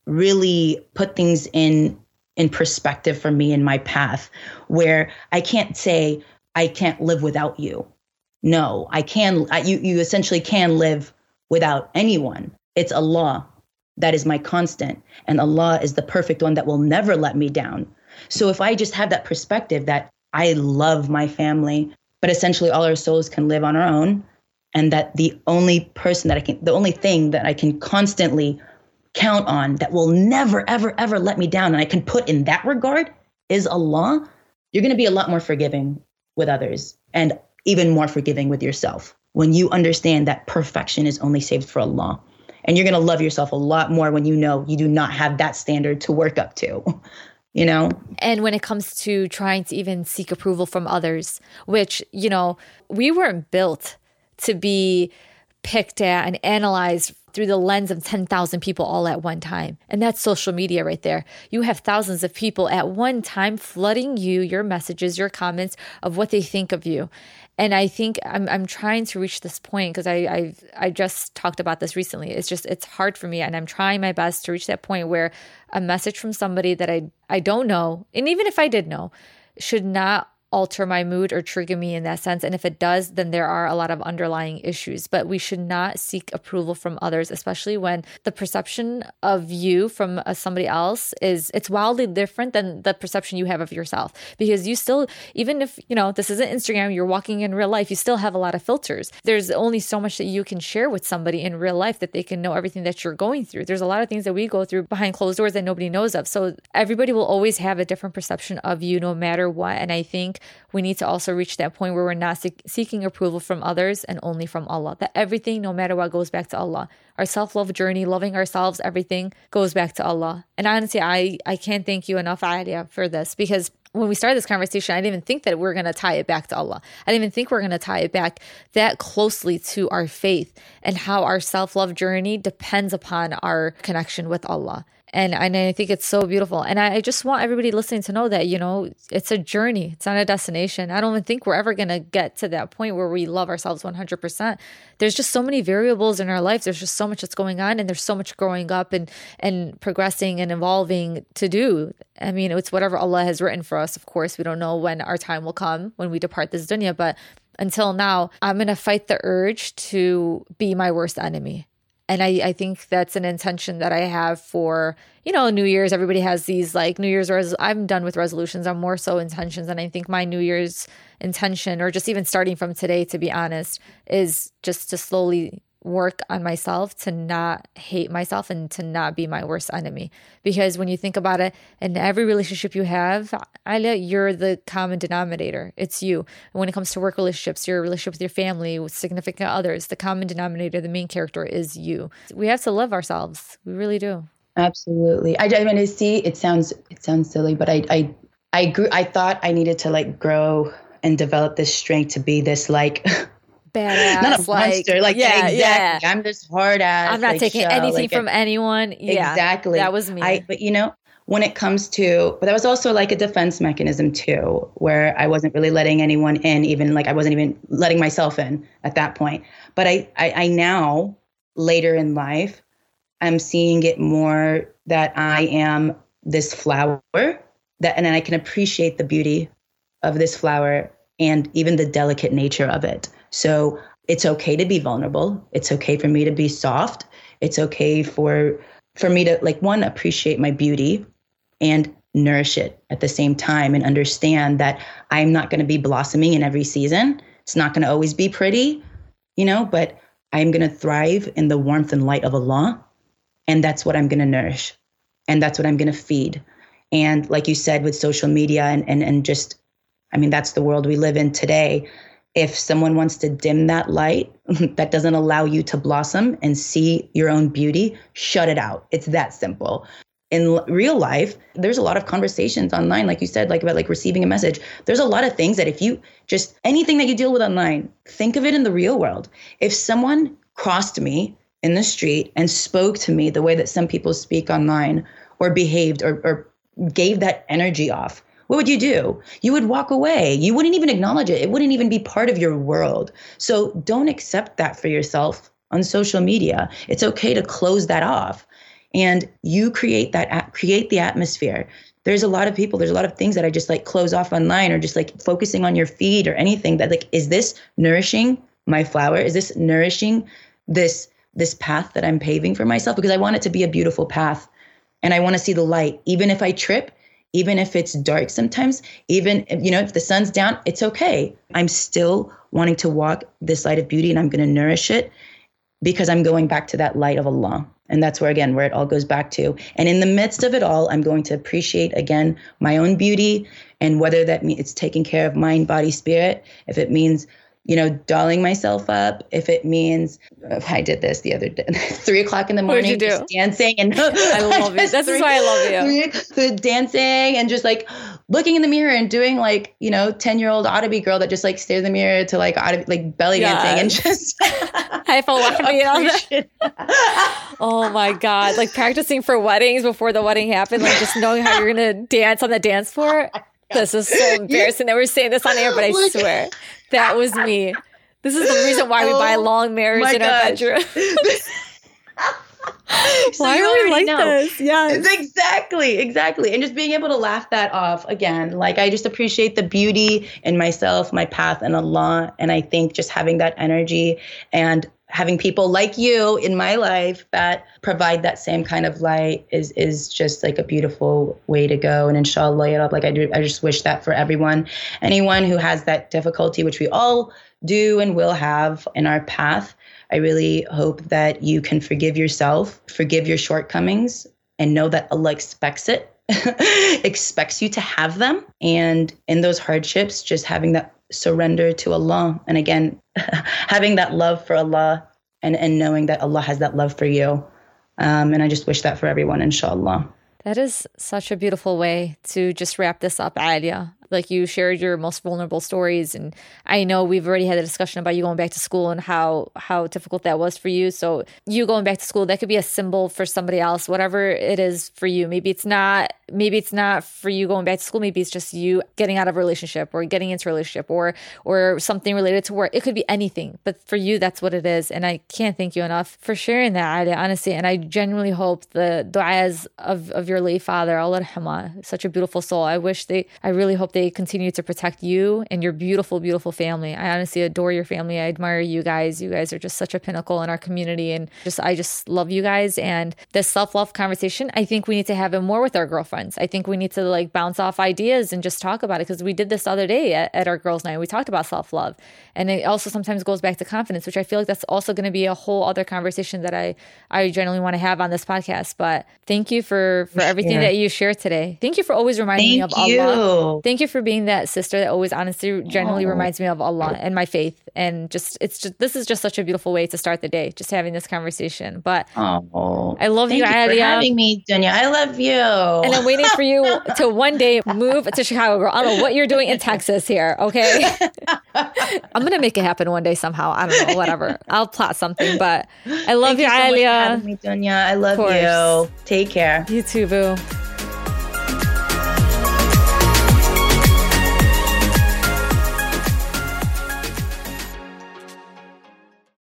really put things in in perspective for me in my path where I can't say I can't live without you. No, I can I, you you essentially can live without anyone. It's Allah that is my constant and Allah is the perfect one that will never let me down. So if I just have that perspective that I love my family, but essentially all our souls can live on our own and that the only person that I can the only thing that I can constantly count on that will never, ever, ever let me down and I can put in that regard is Allah, you're going to be a lot more forgiving with others and even more forgiving with yourself when you understand that perfection is only saved for Allah. And you're going to love yourself a lot more when you know you do not have that standard to work up to. You know? And when it comes to trying to even seek approval from others, which, you know, we weren't built to be picked at and analyzed through the lens of 10,000 people all at one time. And that's social media right there. You have thousands of people at one time flooding you, your messages, your comments of what they think of you. And I think I'm, I'm trying to reach this point because I, I I just talked about this recently. It's just it's hard for me, and I'm trying my best to reach that point where a message from somebody that I I don't know, and even if I did know, should not alter my mood or trigger me in that sense. And if it does, then there are a lot of underlying issues. But we should not seek approval from others, especially when the perception of you from uh, somebody else is it's wildly different than the perception you have of yourself. Because you still, even if you know this isn't Instagram, you're walking in real life, you still have a lot of filters. There's only so much that you can share with somebody in real life that they can know everything that you're going through. There's a lot of things that we go through behind closed doors that nobody knows of. So everybody will always have a different perception of you no matter what. And I think we need to also reach that point where we're not seeking approval from others and only from Allah. That everything, no matter what, goes back to Allah. Our self love journey, loving ourselves, everything goes back to Allah. And honestly, I, I can't thank you enough, Alia, for this because when we started this conversation, I didn't even think that we are going to tie it back to Allah. I didn't even think we we're going to tie it back that closely to our faith and how our self love journey depends upon our connection with Allah. And, and I think it's so beautiful. And I, I just want everybody listening to know that, you know, it's a journey, it's not a destination. I don't even think we're ever to get to that point where we love ourselves 100%. There's just so many variables in our lives. There's just so much that's going on, and there's so much growing up and, and progressing and evolving to do. I mean, it's whatever Allah has written for us. Of course, we don't know when our time will come when we depart this dunya, but until now, I'm going to fight the urge to be my worst enemy and I, I think that's an intention that I have for, you know, New Year's. Everybody has these like New Year's res- I'm done with resolutions. I'm more so intentions. And I think my New Year's intention, or just even starting from today, to be honest, is just to slowly work on myself to not hate myself and to not be my worst enemy. Because when you think about it, in every relationship you have, Alia, you're the common denominator. It's you. And when it comes to work relationships, your relationship with your family, with significant others, the common denominator, the main character is you. We have to love ourselves. We really do. Absolutely. I, I mean, I see. It sounds it sounds silly, but I I I grew. I thought I needed to like grow and develop this strength to be this like badass. Not a like, monster. Like yeah, exactly. Yeah. I'm this hard ass. I'm not like, taking show. anything like from a, anyone. Yeah, exactly. That was me. I, but you know, when it comes to, but that was also like a defense mechanism too, where I wasn't really letting anyone in, even like I wasn't even letting myself in at that point. But I, I, I now later in life, I'm seeing it more that I am this flower that, and then I can appreciate the beauty of this flower and even the delicate nature of it. So it's okay to be vulnerable. It's okay for me to be soft. It's okay for for me to like one appreciate my beauty and nourish it at the same time and understand that I'm not going to be blossoming in every season. It's not going to always be pretty, you know, but I'm going to thrive in the warmth and light of Allah. And that's what I'm going to nourish. And that's what I'm going to feed. And like you said, with social media and, and, and just, I mean, that's the world we live in today. If someone wants to dim that light that doesn't allow you to blossom and see your own beauty, shut it out. It's that simple. In real life there's a lot of conversations online like you said like about like receiving a message. There's a lot of things that if you just anything that you deal with online think of it in the real world. If someone crossed me in the street and spoke to me the way that some people speak online or behaved or, or gave that energy off what would you do? You would walk away. You wouldn't even acknowledge it. It wouldn't even be part of your world. So don't accept that for yourself on social media. It's okay to close that off and you create that create the atmosphere there's a lot of people there's a lot of things that i just like close off online or just like focusing on your feed or anything that like is this nourishing my flower is this nourishing this this path that i'm paving for myself because i want it to be a beautiful path and i want to see the light even if i trip even if it's dark sometimes even you know if the sun's down it's okay i'm still wanting to walk this light of beauty and i'm going to nourish it because i'm going back to that light of allah and that's where, again, where it all goes back to. And in the midst of it all, I'm going to appreciate, again, my own beauty and whether that means it's taking care of mind, body, spirit, if it means you know, dolling myself up. If it means I did this the other day, three o'clock in the morning, dancing and I love it. That's is why I love you. Three, dancing and just like looking in the mirror and doing like you know ten year old Audibee girl that just like stares in the mirror to like like belly dancing and just I feel like Oh my god! Like practicing for weddings before the wedding happened, like just knowing how you're gonna dance on the dance floor. This is so embarrassing that we're saying this on air, but I swear that was me. This is the reason why we buy oh long mirrors in gosh. our bedroom. so Why are we like know. this? Yeah, Exactly, exactly. And just being able to laugh that off again. Like I just appreciate the beauty in myself, my path, and Allah. And I think just having that energy and having people like you in my life that provide that same kind of light is is just like a beautiful way to go. And inshallah like I do I just wish that for everyone anyone who has that difficulty which we all do and will have in our path I really hope that you can forgive yourself forgive your shortcomings and know that Allah expects it expects you to have them. And in those hardships just having that surrender to Allah. And again, having that love for Allah and, and knowing that Allah has that love for you. Um, and I just wish that for everyone, inshallah. That is such a beautiful way to just wrap this up, Alia like you shared your most vulnerable stories and i know we've already had a discussion about you going back to school and how how difficult that was for you. So you going back to school that could be a symbol for somebody else whatever it is for you. Maybe it's not maybe it's not for you going back to school. Maybe it's just you getting out of a relationship or getting into a relationship or or something related to work. It could be anything but for you that's what it is. And i can't thank you enough for sharing that honestly. And i genuinely hope the du'as of, of your late father allah such a beautiful soul. I wish they i really hope they continue to protect you and your beautiful, beautiful family. I honestly adore your family. I admire you guys. You guys are just such a pinnacle in our community. And just, I just love you guys. And this self love conversation, I think we need to have it more with our girlfriends. I think we need to like bounce off ideas and just talk about it because we did this the other day at, at our girls' night. We talked about self love. And it also sometimes goes back to confidence, which I feel like that's also going to be a whole other conversation that I, I generally want to have on this podcast. But thank you for, for everything that you shared today. Thank you for always reminding thank me of you. Allah. Thank you for being that sister that always honestly generally oh. reminds me of Allah and my faith. And just, it's just, this is just such a beautiful way to start the day, just having this conversation. But oh, I love thank you, you Alia. for having me, Dunya. I love you. And I'm waiting for you to one day move to Chicago, girl. I don't know what you're doing in Texas here. Okay. I'm going to make it happen one day somehow. I don't know, whatever. I'll plot something, but I love thank you, you so Alia. me, Dunya. I love you. Take care. You too, boo.